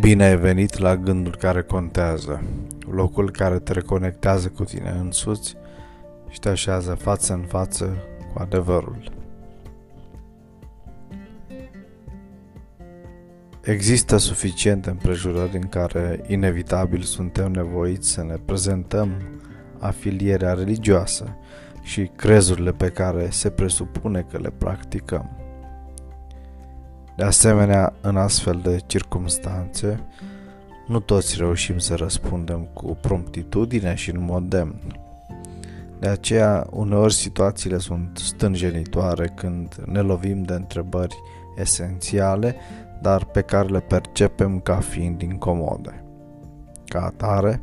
Bine ai venit la gândul care contează, locul care te reconectează cu tine însuți și te așează față în față cu adevărul. Există suficiente împrejurări în care inevitabil suntem nevoiți să ne prezentăm afilierea religioasă și crezurile pe care se presupune că le practicăm. De asemenea, în astfel de circumstanțe, nu toți reușim să răspundem cu promptitudine și în mod demn. De aceea, uneori situațiile sunt stânjenitoare când ne lovim de întrebări esențiale, dar pe care le percepem ca fiind incomode. Ca atare,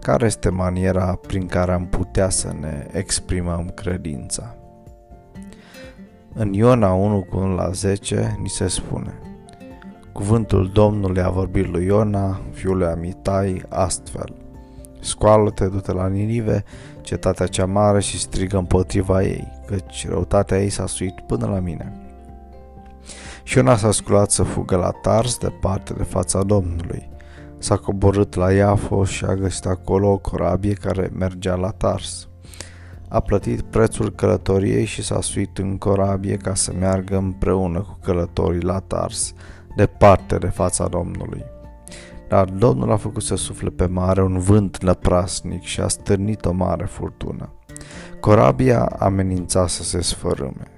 care este maniera prin care am putea să ne exprimăm credința? În Iona 1 cu 1 la 10 ni se spune Cuvântul Domnului a vorbit lui Iona, fiul lui Amitai, astfel Scoală-te, du-te la Ninive, cetatea cea mare și strigă împotriva ei, căci răutatea ei s-a suit până la mine. Și Iona s-a sculat să fugă la Tars, departe de fața Domnului. S-a coborât la Iafo și a găsit acolo o corabie care mergea la Tars a plătit prețul călătoriei și s-a suit în corabie ca să meargă împreună cu călătorii la Tars, departe de fața Domnului. Dar Domnul a făcut să sufle pe mare un vânt lăprasnic și a stârnit o mare furtună. Corabia amenința să se sfărâme.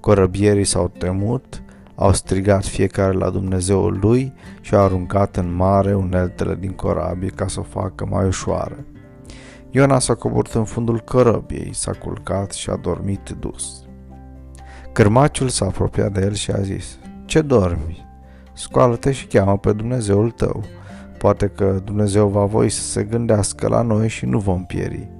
Corăbierii s-au temut, au strigat fiecare la Dumnezeul lui și au aruncat în mare uneltele din corabie ca să o facă mai ușoară. Iona s-a coborât în fundul cărăbiei, s-a culcat și a dormit dus. Cârmaciul s-a apropiat de el și a zis, Ce dormi? Scoală-te și cheamă pe Dumnezeul tău. Poate că Dumnezeu va voi să se gândească la noi și nu vom pieri.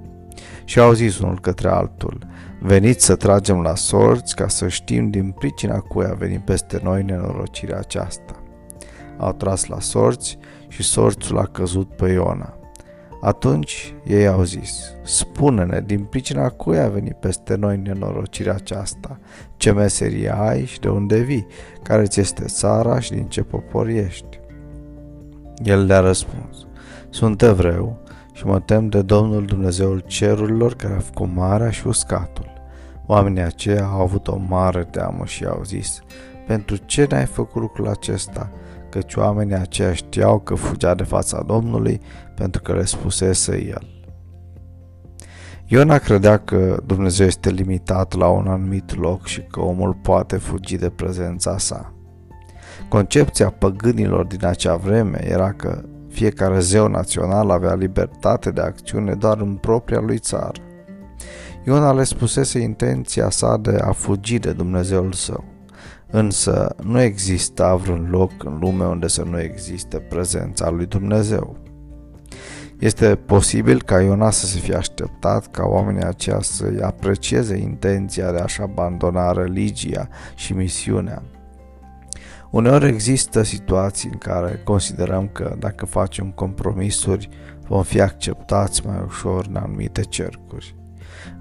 Și au zis unul către altul, Veniți să tragem la sorți ca să știm din pricina cui a venit peste noi nenorocirea aceasta. Au tras la sorți și sorțul a căzut pe Iona. Atunci ei au zis, spune-ne din pricina cui a venit peste noi nenorocirea aceasta, ce meserie ai și de unde vii, care ți este țara și din ce popor ești. El le-a răspuns, sunt evreu și mă tem de Domnul Dumnezeul cerurilor care a făcut marea și uscatul. Oamenii aceia au avut o mare teamă și au zis, pentru ce ne-ai făcut lucrul acesta? Căci oamenii aceia știau că fugea de fața Domnului pentru că le spusese el. Iona credea că Dumnezeu este limitat la un anumit loc și că omul poate fugi de prezența sa. Concepția păgânilor din acea vreme era că fiecare zeu național avea libertate de acțiune doar în propria lui țară. Iona le spusese intenția sa de a fugi de Dumnezeul său. Însă nu exista vreun loc în lume unde să nu existe prezența lui Dumnezeu. Este posibil ca Iona să se fie așteptat ca oamenii aceia să-i aprecieze intenția de a-și abandona religia și misiunea. Uneori există situații în care considerăm că dacă facem compromisuri vom fi acceptați mai ușor în anumite cercuri.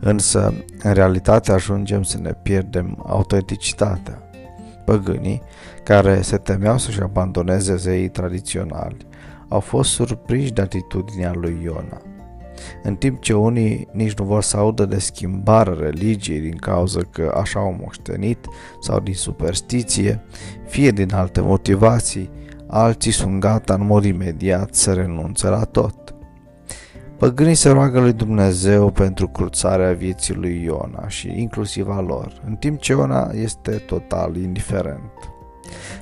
Însă, în realitate ajungem să ne pierdem autenticitatea. Păgânii, care se temeau să-și abandoneze zeii tradiționali, au fost surprinși de atitudinea lui Iona. În timp ce unii nici nu vor să audă de schimbarea religiei din cauza că așa au moștenit sau din superstiție, fie din alte motivații, alții sunt gata în mod imediat să renunțe la tot. Păgânii se roagă lui Dumnezeu pentru cruțarea vieții lui Iona și inclusiv a lor, în timp ce Iona este total indiferent.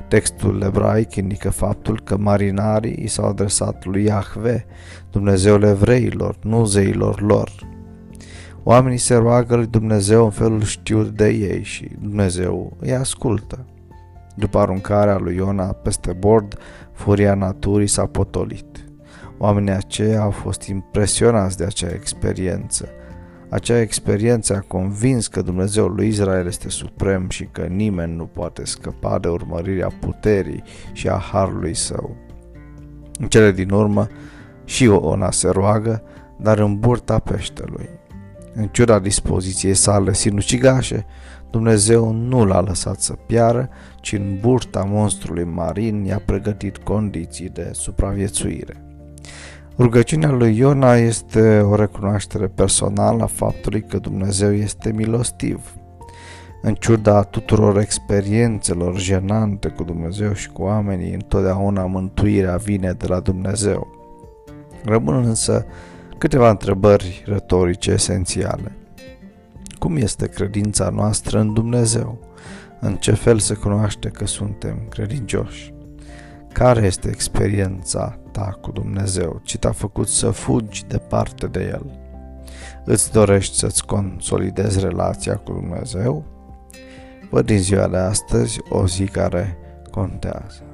Textul ebraic indică faptul că marinarii i s-au adresat lui Iahve, Dumnezeul evreilor, nu zeilor lor. Oamenii se roagă lui Dumnezeu în felul știut de ei și Dumnezeu îi ascultă. După aruncarea lui Iona peste bord, furia naturii s-a potolit. Oamenii aceia au fost impresionați de acea experiență. Acea experiență a convins că Dumnezeul lui Israel este suprem și că nimeni nu poate scăpa de urmărirea puterii și a harului său. În cele din urmă, și Ona se roagă, dar în burta peștelui. În ciuda dispoziției sale sinucigașe, Dumnezeu nu l-a lăsat să piară, ci în burta monstrului marin i-a pregătit condiții de supraviețuire. Rugăciunea lui Iona este o recunoaștere personală a faptului că Dumnezeu este milostiv. În ciuda tuturor experiențelor jenante cu Dumnezeu și cu oamenii, întotdeauna mântuirea vine de la Dumnezeu. Rămân însă câteva întrebări retorice esențiale. Cum este credința noastră în Dumnezeu? În ce fel se cunoaște că suntem credincioși? Care este experiența ta cu Dumnezeu? Ce te-a făcut să fugi departe de El? Îți dorești să-ți consolidezi relația cu Dumnezeu? Văd din ziua de astăzi o zi care contează.